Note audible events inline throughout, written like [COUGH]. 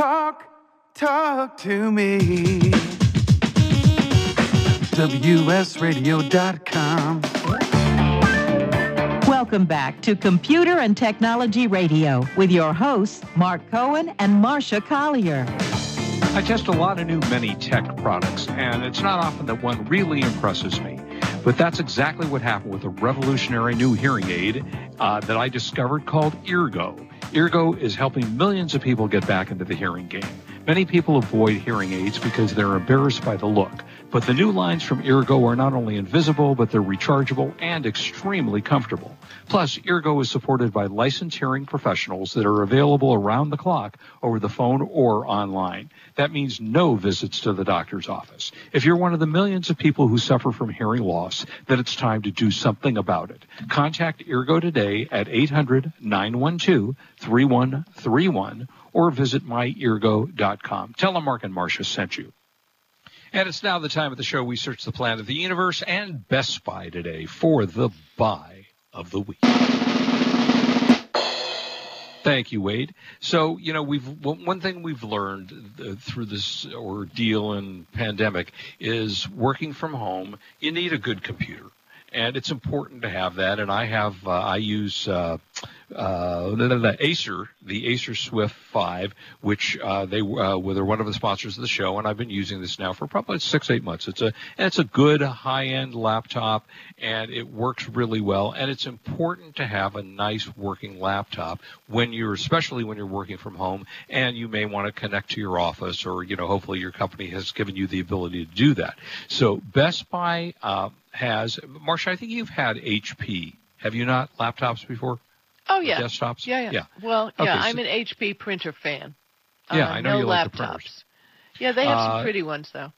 Talk, talk to me. WSRadio.com. Welcome back to Computer and Technology Radio with your hosts, Mark Cohen and Marcia Collier. I test a lot of new many tech products, and it's not often that one really impresses me. But that's exactly what happened with a revolutionary new hearing aid uh, that I discovered called Eargo. Eargo is helping millions of people get back into the hearing game. Many people avoid hearing aids because they're embarrassed by the look. But the new lines from Eargo are not only invisible, but they're rechargeable and extremely comfortable. Plus, Eargo is supported by licensed hearing professionals that are available around the clock over the phone or online. That means no visits to the doctor's office. If you're one of the millions of people who suffer from hearing loss, then it's time to do something about it. Contact Eargo today at 800 912 3131 or visit myeargo.com. Tell them Mark and Marcia sent you. And it's now the time of the show we search the planet of the universe and Best Buy today for the buy of the week. Thank you, Wade. So, you know, we've one thing we've learned uh, through this ordeal and pandemic is working from home. You need a good computer, and it's important to have that. And I have uh, I use uh, uh, the Acer, the Acer Swift 5, which uh, they uh, they're one of the sponsors of the show, and I've been using this now for probably six eight months. It's a it's a good high end laptop, and it works really well. And it's important to have a nice working laptop when you're, especially when you're working from home, and you may want to connect to your office, or you know, hopefully your company has given you the ability to do that. So Best Buy uh, has, Marcia, I think you've had HP. Have you not laptops before? Oh yeah. Desktops. Yeah, yeah. Yeah. Well, yeah, Okay, I'm so- an HP printer fan. Yeah, Uh, I know no you like the laptops. printers. Yeah, they have Uh, some pretty ones though.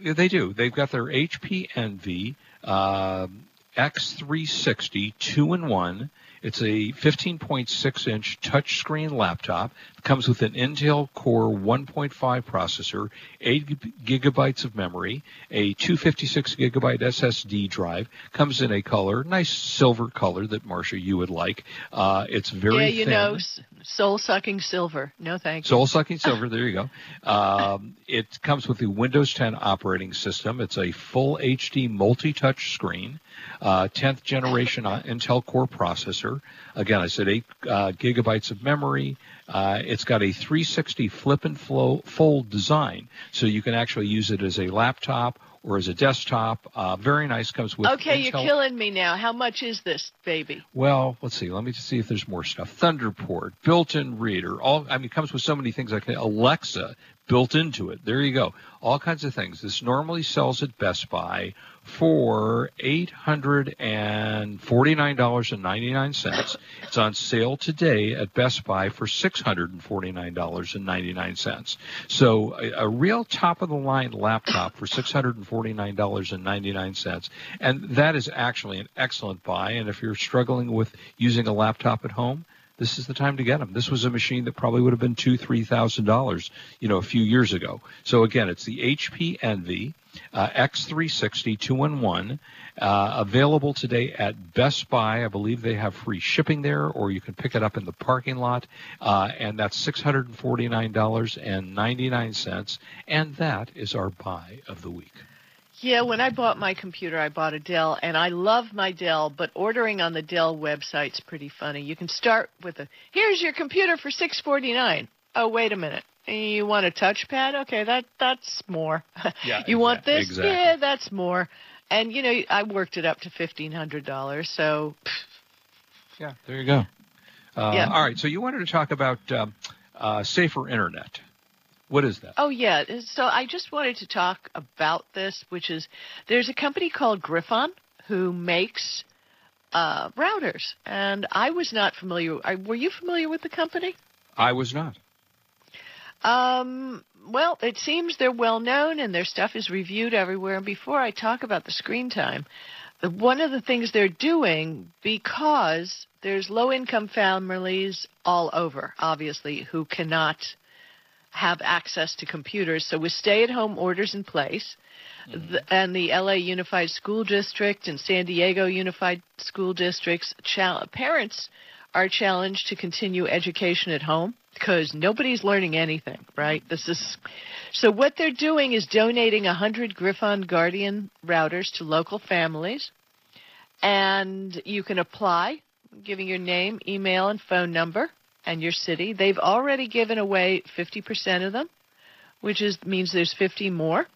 Yeah, they do. They've got their HP Envy um, X360 two in one. It's a 15.6 inch touchscreen laptop. Comes with an Intel Core 1.5 processor, 8 gigabytes of memory, a 256 gigabyte SSD drive. Comes in a color, nice silver color that Marcia you would like. Uh, it's very yeah, you thin. know, soul sucking silver. No, thank you. Soul sucking silver. There you go. Um, [LAUGHS] it comes with the Windows 10 operating system. It's a full HD multi-touch screen, uh, 10th generation uh, Intel Core processor. Again, I said eight uh, gigabytes of memory. Uh, it's got a 360 flip and flow fold design, so you can actually use it as a laptop or as a desktop. Uh, very nice. Comes with okay, Intel you're killing me now. How much is this, baby? well, let's see. Let me just see if there's more stuff. Thunderport, built-in reader. All I mean, it comes with so many things like Alexa built into it. There you go. All kinds of things. This normally sells at Best Buy for eight hundred and forty-nine dollars and ninety-nine cents. It's on sale today at Best Buy for six hundred and forty-nine dollars and ninety-nine cents. So a, a real laptop for hundred and forty-nine dollars and ninety-nine cents, and that is actually an excellent buy. And if you're struggling with using a laptop at home, this is the time to get them. This was a machine that probably would have been two, three thousand dollars, you know, a few years ago. So again, it's the HP Envy uh, X360 two-in-one, uh, available today at Best Buy. I believe they have free shipping there, or you can pick it up in the parking lot, uh, and that's six hundred and forty-nine dollars and ninety-nine cents. And that is our buy of the week. Yeah, when I bought my computer, I bought a Dell, and I love my Dell, but ordering on the Dell website's pretty funny. You can start with a, here's your computer for six forty nine. Oh, wait a minute. You want a touchpad? Okay, that that's more. [LAUGHS] Yeah, you want this? exactly. Yeah, that's more. And you know, I worked it up to fifteen hundred dollars. So Yeah, there you go. Uh, Yeah. All right, so you wanted to talk about um, uh, safer internet. What is that? Oh yeah. So I just wanted to talk about this, which is there's a company called Gryphon who makes uh, routers, and I was not familiar. I, were you familiar with the company? I was not. Um, well, it seems they're well known and their stuff is reviewed everywhere. And before I talk about the screen time, one of the things they're doing because there's low income families all over, obviously, who cannot have access to computers. So with stay at home orders in place, mm-hmm. the, and the LA Unified School District and San Diego Unified School Districts, chal- parents are challenged to continue education at home because nobody's learning anything, right? This is so what they're doing is donating 100 Gryphon Guardian routers to local families, and you can apply, giving your name, email, and phone number, and your city. They've already given away 50% of them, which is means there's 50 more.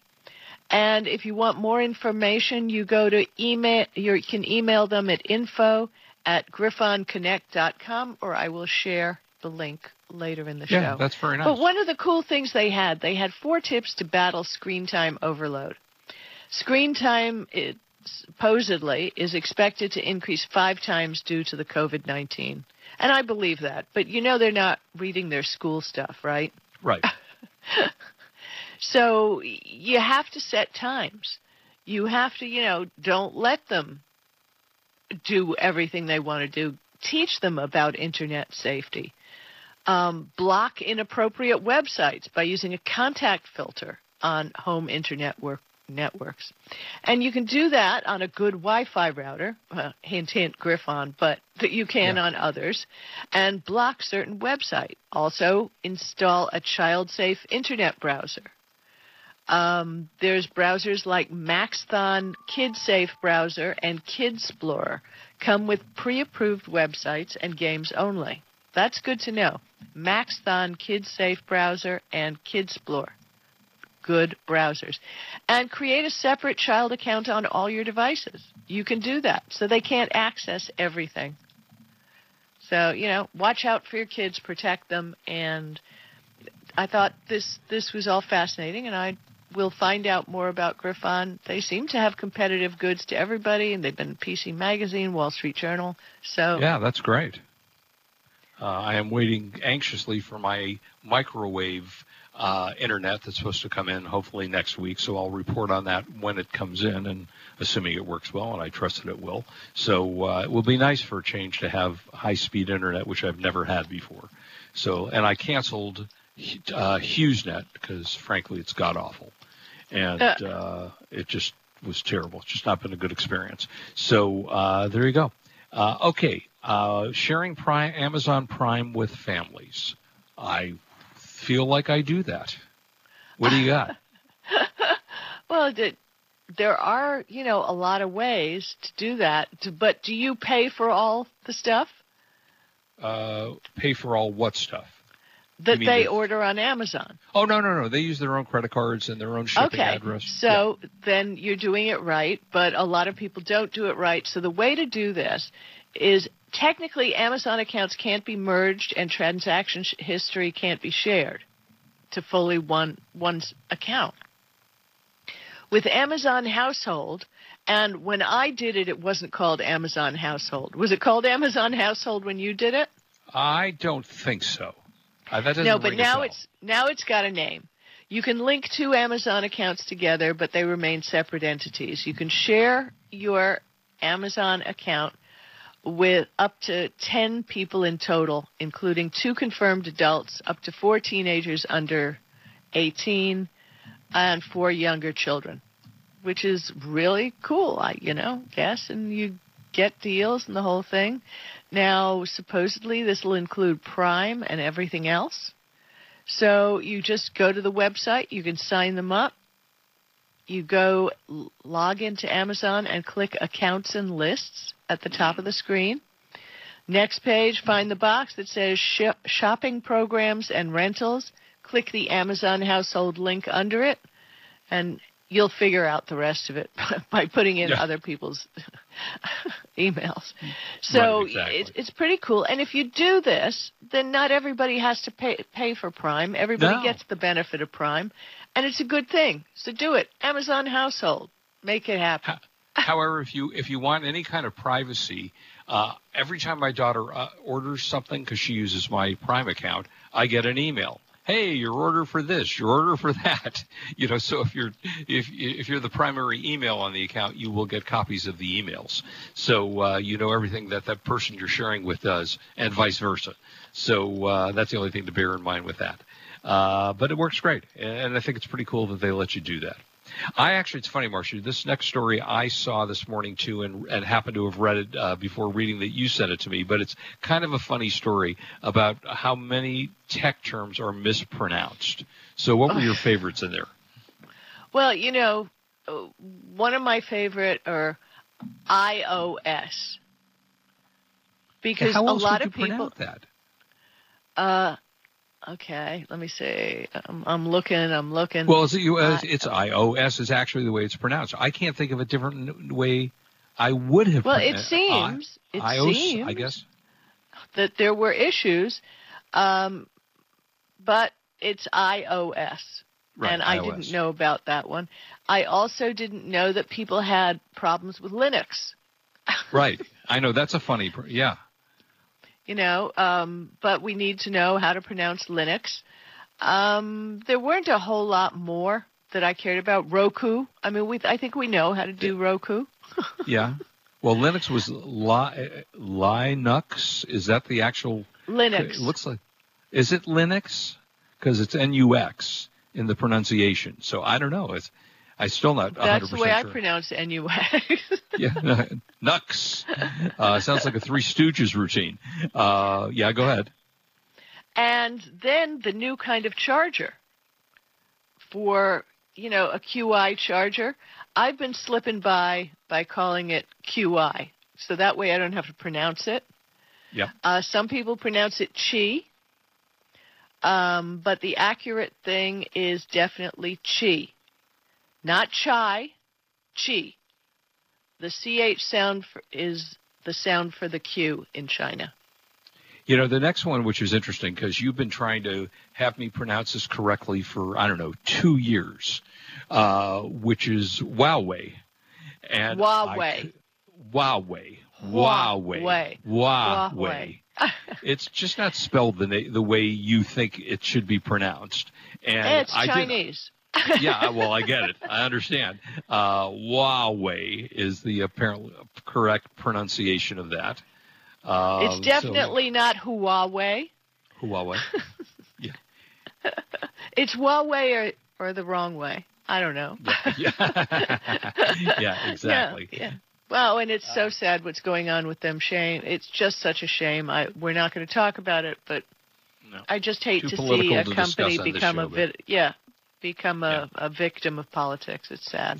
And if you want more information, you go to email. You can email them at info at gryphonconnect.com, or I will share the link later in the Yeah, show. that's very nice. But one of the cool things they had, they had four tips to battle screen time overload. Screen time it supposedly is expected to increase five times due to the COVID 19. And I believe that. But you know, they're not reading their school stuff, right? right. [LAUGHS] So you have to set times. You have to, you know, don't let them do everything they want to do. Teach them about internet safety. Um, block inappropriate websites by using a contact filter on home internet work networks. And you can do that on a good Wi-Fi router, uh, hint hint Gryphon, but that you can Yeah. on others, and block certain websites. Also install a child-safe internet browser. Um, there's browsers like Maxthon KidSafe browser and Kidsplorer come with pre-approved websites and games only. That's good to know. Maxthon KidSafe browser and Kidsplorer. Good browsers. And create a separate child account on all your devices. You can do that so they can't access everything. So, you know, watch out for your kids, protect them and I thought this this was all fascinating and I will find out more about Gryphon. They seem to have competitive goods to everybody and they've been PC Magazine, Wall Street Journal. So Yeah, that's great. Uh, I am waiting anxiously for my microwave uh, internet that's supposed to come in hopefully next week. So I'll report on that when it comes in, and assuming it works well, and I trust that it will. So uh, it will be nice for a change to have high-speed internet, which I've never had before. So, and I canceled uh, HughesNet because, frankly, it's god awful, and Uh. it just was terrible. It's just not been a good experience. So uh, there you go. Uh, okay, uh, sharing Prime, Amazon Prime with families. I feel like I do that. What do you got? [LAUGHS] well the, there are, you know, a lot of ways to do that. To, but do you pay for all the stuff Uh, pay for all what stuff? that they the- order on Amazon? Oh no no no! They use their own credit cards and their own shipping okay. address. So then you're doing it right, but a lot of people don't do it right. So the way to do this is technically Amazon accounts can't be merged and transaction sh- history can't be shared to fully one one's account. With Amazon Household, and when I did it, it wasn't called Amazon Household. Was it called Amazon Household when you did it? I don't think so. Uh, that No, but now it's now it's got a name. You can link two Amazon accounts together, but they remain separate entities. You can share your Amazon account with up to 10 people in total, including two confirmed adults, up to four teenagers under 18, and four younger children, which is really cool, I, you know, guess, and you get deals and the whole thing. Now, supposedly, this will include Prime and everything else. So you just go to the website, you can sign them up. You go log into Amazon and click Accounts and Lists at the top of the screen. Next page, find the box that says shop- Shopping Programs and Rentals. Click the Amazon Household link under it, and you'll figure out the rest of it [LAUGHS] by putting in Yeah. other people's [LAUGHS] emails. So Right, exactly. it's, it's pretty cool. And if you do this, then not everybody has to pay pay for Prime. Everybody No. gets the benefit of Prime, and it's a good thing. So do it. Amazon Household, make it happen. However, if you if you want any kind of privacy, uh, every time my daughter uh, orders something because she uses my Prime account, I get an email. Hey, your order for this, your order for that. [LAUGHS] You know, so if you're if if you're the primary email on the account, you will get copies of the emails. So uh, you know everything that that person you're sharing with does, and vice versa. So uh, that's the only thing to bear in mind with that. Uh, but it works great, and I think it's pretty cool that they let you do that. I actually, it's funny, Marcia. This next story I saw this morning too, and, and happened to have read it uh, before reading that you sent it to me. But it's kind of a funny story about how many tech terms are mispronounced. So, what were your favorites in there? Well, you know, uh, one of my favorite are iOS because a lot of people. that? Uh, okay, let me see. I'm, I'm looking. I'm looking. Well, it's, you, uh, it's iOS is actually the way it's pronounced. I can't think of a different way I would have. well, it seems. It iOS, seems I guess. that there were issues, um, but it's iOS. Right, and I iOS. didn't know about that one. I also didn't know that people had problems with Linux. Right. I know that's a funny. Yeah. You know, um, but we need to know how to pronounce Linux. Um, there weren't a whole lot more that I cared about. Roku. I mean, we I think we know how to do Roku. [LAUGHS] Yeah. Well, Linux was li- Linux. Is that the actual? Linux. It looks like. Is it Linux? Because it's N-U-X in the pronunciation. So I don't know. It's. I still not. 100% That's the way I pronounce NUX. Yeah. [LAUGHS] Nux. Uh, sounds like a Three Stooges routine. Uh, yeah. Go ahead. and then the new kind of charger for you know a QI charger. I've been slipping by by calling it QI, so that way I don't have to pronounce it. Yeah. Uh, some people pronounce it chi, um, but the accurate thing is definitely chi, not chai, chi. The ch sound for, is the sound for the Q in China. You know, the next one, which is interesting, because you've been trying to have me pronounce this correctly for, I don't know, two years, uh, which is Huawei. And I Huawei. c- Huawei. Huawei. Huawei. Huawei. [LAUGHS] it's just not spelled the, na- the way you think it should be pronounced. And it's I Chinese. Yeah, well, I get it. I understand. Uh, Huawei is the apparent correct pronunciation of that. Um, it's so- definitely not Huawei. Huawei. [LAUGHS] Yeah. It's Huawei or, or the wrong way. I don't know. yeah, [LAUGHS] [LAUGHS] yeah, exactly. Yeah, yeah. Well, and it's so sad what's going on with them. Shame. It's just such a shame. I we're not going to talk about it, but No. I just hate Too to see a to company become show, a but- vid- yeah, become a, a victim of politics. It's sad.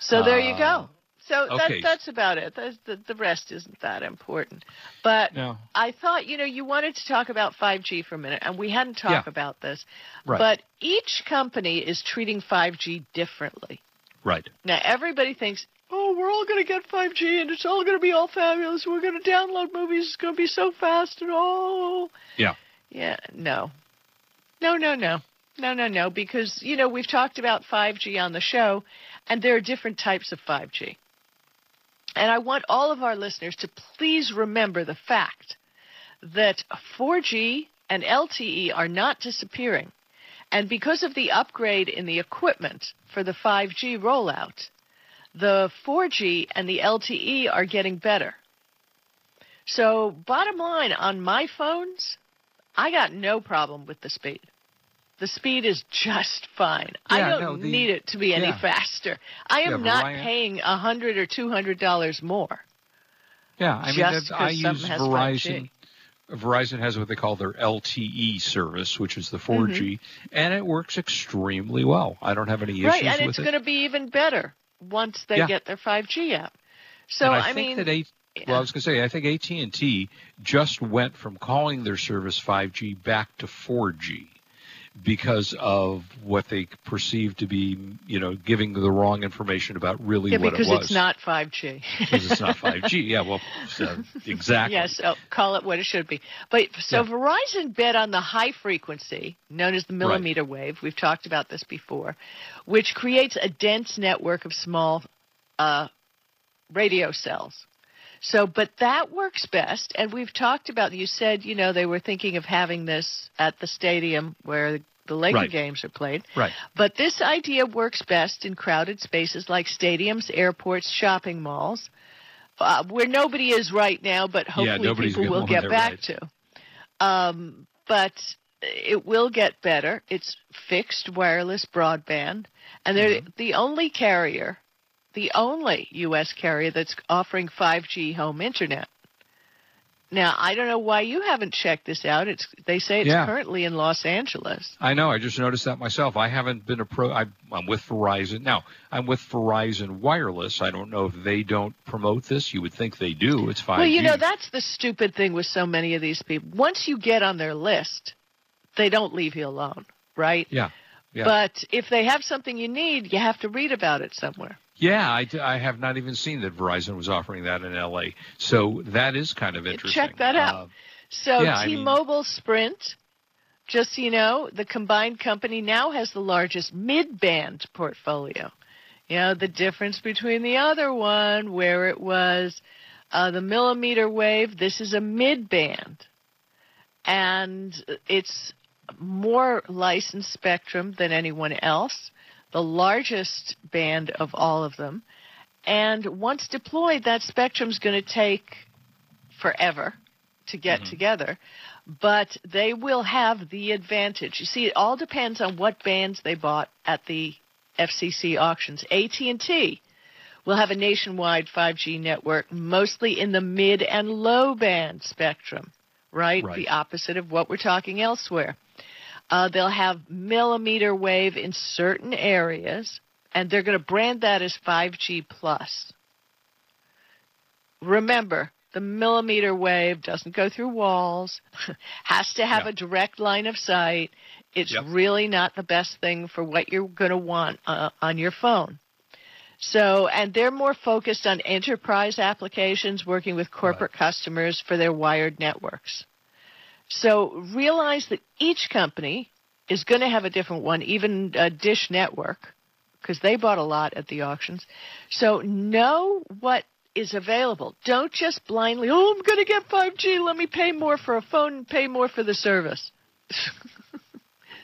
So there you go. Um, so okay. that, that's about it. That's, the, the rest isn't that important. But No, I thought, you know, you wanted to talk about 5G for a minute, and we hadn't talked Yeah. about this. Right. But each company is treating 5G differently. right. Now, everybody thinks, oh, we're all going to get 5G, and it's all going to be all fabulous. We're going to download movies. It's going to be so fast, and oh. Yeah. Yeah, no. No, no, no. No, no, no, because, you know, we've talked about 5G on the show, and there are different types of 5G. And I want all of our listeners to please remember the fact that 4G and LTE are not disappearing. And because of the upgrade in the equipment for the 5G rollout, the 4G and the LTE are getting better. So, bottom line, on my phones, I got no problem with the speed. The speed is just fine. I don't no, the- need it to be any yeah. faster. I am Yeah, not paying a hundred or two hundred dollars more. Yeah, I mean, that- I use Verizon. Verizon has what they call their LTE service, which is the 4G, and it works extremely well. I don't have any issues Mm-hmm. right, and with it's it. going to be even better once they Yeah. get their 5G out. So and I, I, think mean, that A- well, I was going to say, I think AT and T just went from calling their service 5G back to 4G because of what they perceived to be, you know, giving the wrong information about really yeah, what it was. [LAUGHS] Because it's not 5G. because it's not 5G. Yeah, well, so, exactly. Yes, oh, call it what it should be. But so Yeah. Verizon bet on the high frequency, known as the millimeter wave. We've talked about this before, which creates a dense network of small uh, radio cells. So, but that works best, and we've talked about. You said, you know, they were thinking of having this at the stadium where the Laker Right. games are played. Right. But this idea works best in crowded spaces like stadiums, airports, shopping malls, uh, where nobody is right now, but hopefully nobody's people will get back right. to. Um, but it will get better. It's fixed wireless broadband, and they're Mhm. the only carrier, the only U.S. carrier that's offering 5G home internet. Now, I don't know why you haven't checked this out. It's they say it's Yeah. currently in Los Angeles. I know. I just noticed that myself. I haven't been a pro. I, I'm with Verizon now. I'm with Verizon Wireless. I don't know if they don't promote this. You would think they do. It's 5G. Well, you know, that's the stupid thing with so many of these people. Once you get on their list, they don't leave you alone, right? Yeah. Yeah. But if they have something you need, you have to read about it somewhere. Yeah, I, I have not even seen that Verizon was offering that in LA. So that is kind of interesting. Check that out. Uh, So Yeah, I mean- T-Mobile Sprint, just so you know, the combined company now has the largest mid-band portfolio. You know, the difference between the other one where it was uh, the millimeter wave, this is a mid-band. And it's more licensed spectrum than anyone else, the largest band of all of them. And once deployed, that spectrum is going to take forever to get Mhm. together, but they will have the advantage. You see, it all depends on what bands they bought at the FCC auctions. AT&T will have a nationwide 5G network, mostly in the mid and low band spectrum, right? Right. The opposite of what we're talking elsewhere. Uh, they'll have millimeter wave in certain areas, and they're going to brand that as 5G plus. Remember, the millimeter wave doesn't go through walls, [LAUGHS] has to have Yeah. a direct line of sight. It's Yep. really not the best thing for what you're going to want uh, on your phone. So, and they're more focused on enterprise applications, working with corporate customers for their wired networks. So realize that each company is going to have a different one, even uh, Dish Network, because they bought a lot at the auctions. So know what is available. Don't just blindly, oh, I'm going to get 5G. Let me pay more for a phone and pay more for the service. [LAUGHS]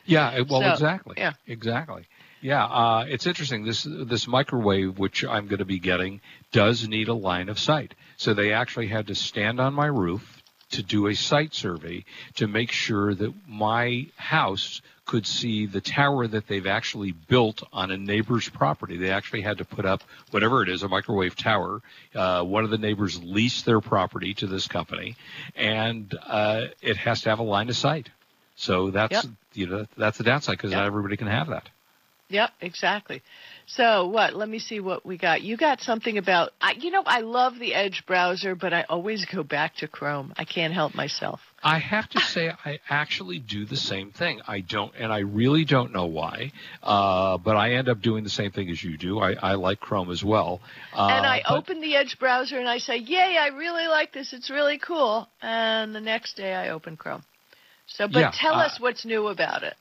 Yeah, well, So, exactly. yeah. Exactly. Yeah, uh, it's interesting. This this microwave, which I'm going to be getting, does need a line of sight. So they actually had to stand on my roof to do a site survey to make sure that my house could see the tower that they've actually built on a neighbor's property. They actually had to put up whatever it is, a microwave tower. Uh, one of the neighbors leased their property to this company, and uh, it has to have a line of sight. So that's Yep. you know that's the downside because Yep. not everybody can have that. Yep, exactly. So what? Let me see what we got. You got something about I you know I love the Edge browser, but I always go back to Chrome. I can't help myself. I have to say, I actually do the same thing. I don't, and I really don't know why, uh, but I end up doing the same thing as you do. I, I like Chrome as well. Uh, and I but- open the Edge browser and I say, "Yay, I really like this. It's really cool." And the next day I open Chrome. So, but Yeah, tell uh, us what's new about it.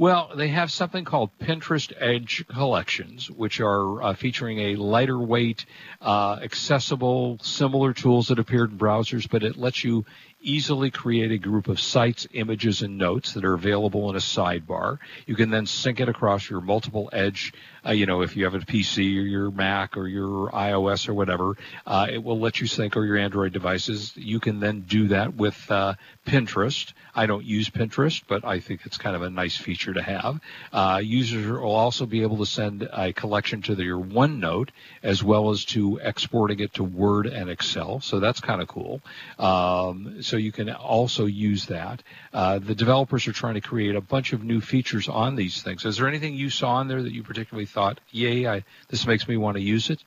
Well, they have something called Pinterest Edge Collections, which are uh, featuring a lighter weight, uh, accessible, similar tools that appeared in browsers, but it lets you easily create a group of sites, images, and notes that are available in a sidebar. You can then sync it across your multiple Edge. Uh, you know, if you have a PC or your Mac or your iOS or whatever, uh, it will let you sync or your Android devices. You can then do that with uh, Pinterest. I don't use Pinterest, but I think it's kind of a nice feature to have. Uh, users will also be able to send a collection to their OneNote as well as to exporting it to Word and Excel. So that's kind of cool. Um, so you can also use that. Uh, the developers are trying to create a bunch of new features on these things. Is there anything you saw in there that you particularly thought, yay, I, this makes me want to use it?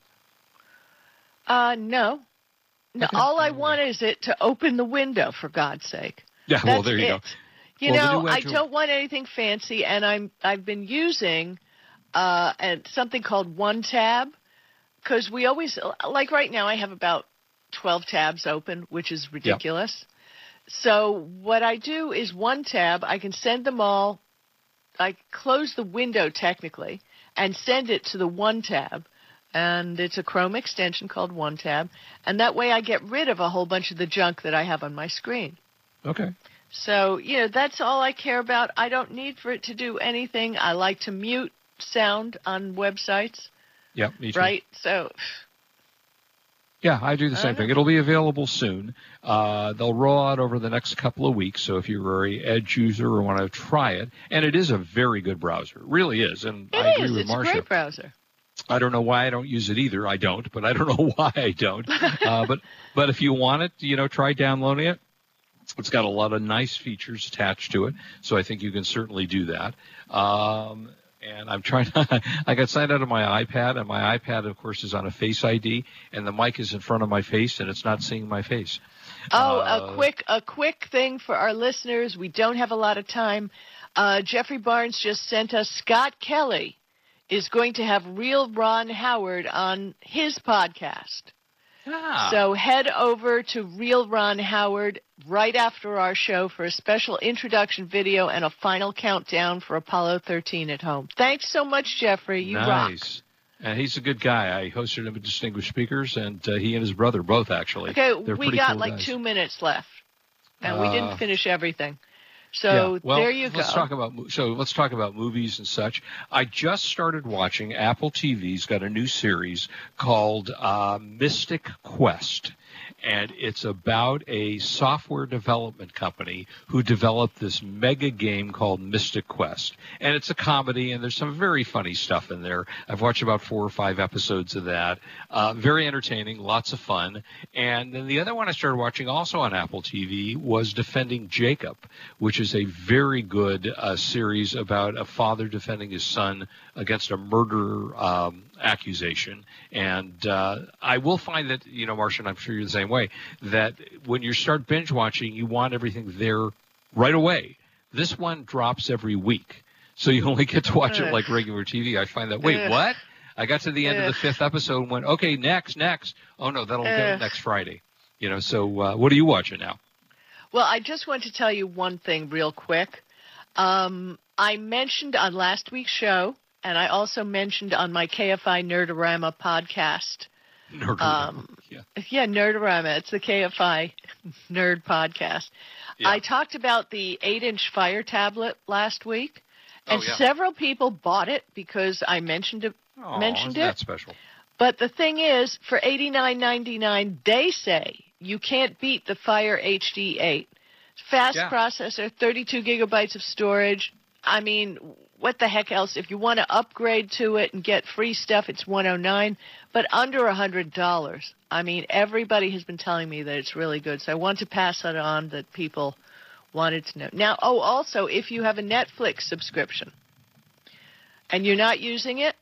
Uh, no. No, Okay. all I want is it to open the window, for God's sake. [LAUGHS] Yeah, That's well, there you it. go. You Well, know, I don't want anything fancy, and I'm I've been using uh, and something called One Tab because we always like right now I have about twelve tabs open, which is ridiculous. So what I do is One Tab. I can send them all. I close the window technically and send it to the One Tab. And it's a Chrome extension called One Tab, and that way I get rid of a whole bunch of the junk that I have on my screen. Okay. So, you know, that's all I care about. I don't need for it to do anything. I like to mute sound on websites, Yeah, me too. right? So, Yeah, I do the same thing. It'll be available soon. Uh, they'll roll out over the next couple of weeks. So if you're a Edge user or want to try it, and it is a very good browser, it really is. And It I agree is. with It's Marcia. a great browser. I don't know why I don't use it either. I don't, but I don't [LAUGHS] know why I don't. [LAUGHS] Uh, but but if you want it, you know, try downloading it. It's got a lot of nice features attached to it, so I think you can certainly do that. Um, and I'm trying to. [LAUGHS] I got signed out of my iPad, and my iPad, of course, is on a Face ID, and the mic is in front of my face, and it's not seeing my face. Oh, Uh, a quick a quick thing for our listeners. We don't have a lot of time. Uh, Jeffrey Barnes just sent us Scott Kelly is going to have real Ron Howard on his podcast. Ah, So head over to Real Ron Howard right after our show for a special introduction video and a final countdown for Apollo 13 at home. Thanks so much, Jeffrey. You rock. nice. And he's a good guy. I hosted him at Distinguished Speakers, and uh, he and his brother both actually. Okay, They're we got cool like guys. two minutes left, and we Uh, didn't finish everything. So Yeah. Well, there you let's go. talk about so let's talk about movies and such. I just started watching Apple TV's got a new series called uh, Mythic Quest, and it's about a software development company who developed this mega game called Mythic Quest, and it's a comedy and there's some very funny stuff in there. I've watched about four or five episodes of that. Uh, very entertaining, lots of fun. And then the other one I started watching also on Apple TV was Defending Jacob, which is a very good uh, series about a father defending his son against a murder um, accusation. And uh, I will find that, you know, Marcia, and I'm sure you're the same way, that when you start binge watching, you want everything there right away. This one drops every week. So you [LAUGHS] only get to watch it like regular TV. I find that, wait, what? I got to the end of the fifth episode and went, okay, next, next. Oh, no, that'll go next Friday. You know, so uh, what are you watching now? Well, I just want to tell you one thing real quick. Um, I mentioned on last week's show, and I also mentioned on my KFI Nerdorama podcast. Nerd Um, yeah. Yeah, Nerdorama. It's the KFI [LAUGHS] Nerd podcast. Yeah. I talked about the eight-inch Fire tablet last week, Oh, and yeah. several people bought it because I mentioned it. Oh, mentioned isn't it? that special? But the thing is, for $89.99, they say you can't beat the Fire HD 8. Fast Yeah. processor, 32 gigabytes of storage. I mean, what the heck else? If you want to upgrade to it and get free stuff, it's 109, but under $100. I mean, everybody has been telling me that it's really good, so I want to pass that on that people wanted to know. Now, oh, also, if you have a Netflix subscription and you're not using it,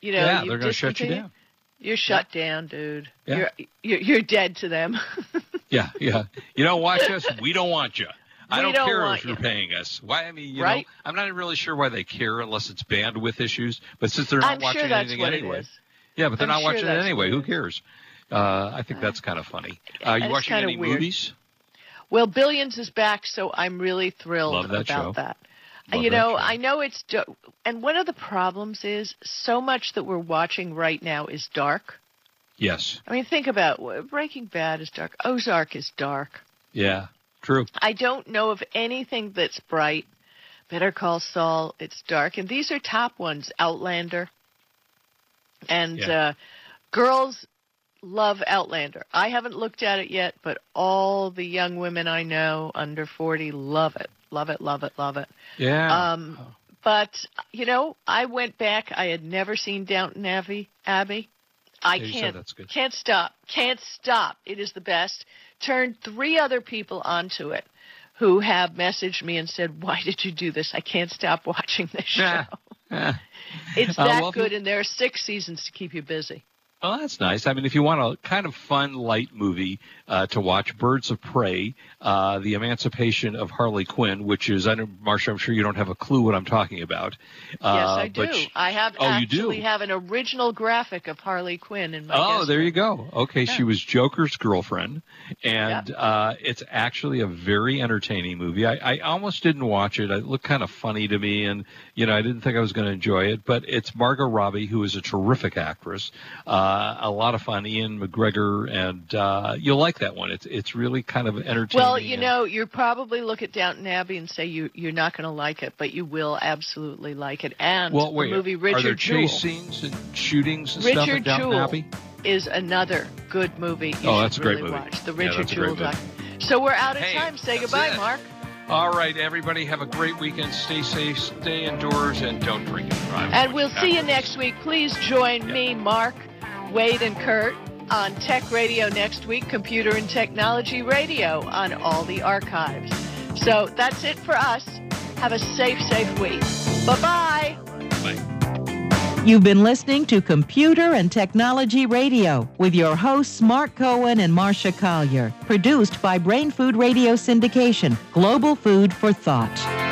you know, yeah, they're going to shut you down. you're shut down, dude. Yeah. You're, you're you're dead to them. [LAUGHS] Yeah, yeah. You don't watch us, we don't want you. I don't, don't care if you're you. paying us. Why? I mean, you Right. know, I'm not really sure why they care unless it's bandwidth issues. But since they're not I'm watching sure anything anyway, yeah, but they're I'm not sure watching it anyway. Who cares? Uh, I think that's kind of funny. Uh, you watching any weird. movies? Well, Billions is back, so I'm really thrilled that about show. that. Love you that know, show. I know it's do- and one of the problems is so much that we're watching right now is dark. Yes. I mean, think about. Breaking Bad is dark. Ozark is dark. Yeah. True. I don't know of anything that's bright. Better Call Saul, it's dark. And these are top ones Outlander. And Yeah. uh, girls love Outlander. I haven't looked at it yet, but all the young women I know under 40 love it. Love it, love it, love it. Yeah. Um, but, you know, I went back. I had never seen Downton Abbey. Abbey. I Yeah, can't that's good. can't stop. Can't stop. It is the best. Turned three other people onto it who have messaged me and said, "Why did you do this? I can't stop watching this show." Yeah. Yeah. It's Uh, that well, good, and there are six seasons to keep you busy. Well, that's nice. I mean, if you want a kind of fun, light movie uh, to watch, Birds of Prey, uh, The Emancipation of Harley Quinn, which is, I know, Marcia, I'm sure you don't have a clue what I'm talking about. yes, Uh, I do. I have Oh, you do? actually have an original graphic of Harley Quinn in my. Oh, there room. you go. Okay, she was Joker's girlfriend, and uh, it's actually a very entertaining movie. I, I almost didn't watch it. It looked kind of funny to me, and you know, I didn't think I was going to enjoy it. But it's Margot Robbie, who is a terrific actress, uh, a lot of fun. Ewan McGregor, and uh, you'll like that one. It's it's really kind of entertaining. Well, you know, you probably look at Downton Abbey and say you you're not going to like it, but you will absolutely like it. And Well, wait. the movie are there Richard Jewell. chase scenes and shootings and stuff in Richard Downton Jewell. Abbey? is another good movie. You Oh, should that's a great really movie. Watch the Richard that's a great Jewell doc. So we're out of Hey, time. Say goodbye, it. Mark. All right, everybody, have a great weekend. Stay safe, stay indoors, and don't drink and drive. And we'll see you next week. Please join me, Mark, Wade, and Kurt on Tech Radio next week, Computer and Technology Radio on all the archives. So that's it for us. Have a safe, safe week. Bye-bye. You've been listening to Computer and Technology Radio with your hosts Mark Cohen and Marcia Collier, produced by Brain Food Radio Syndication, Global Food for Thought.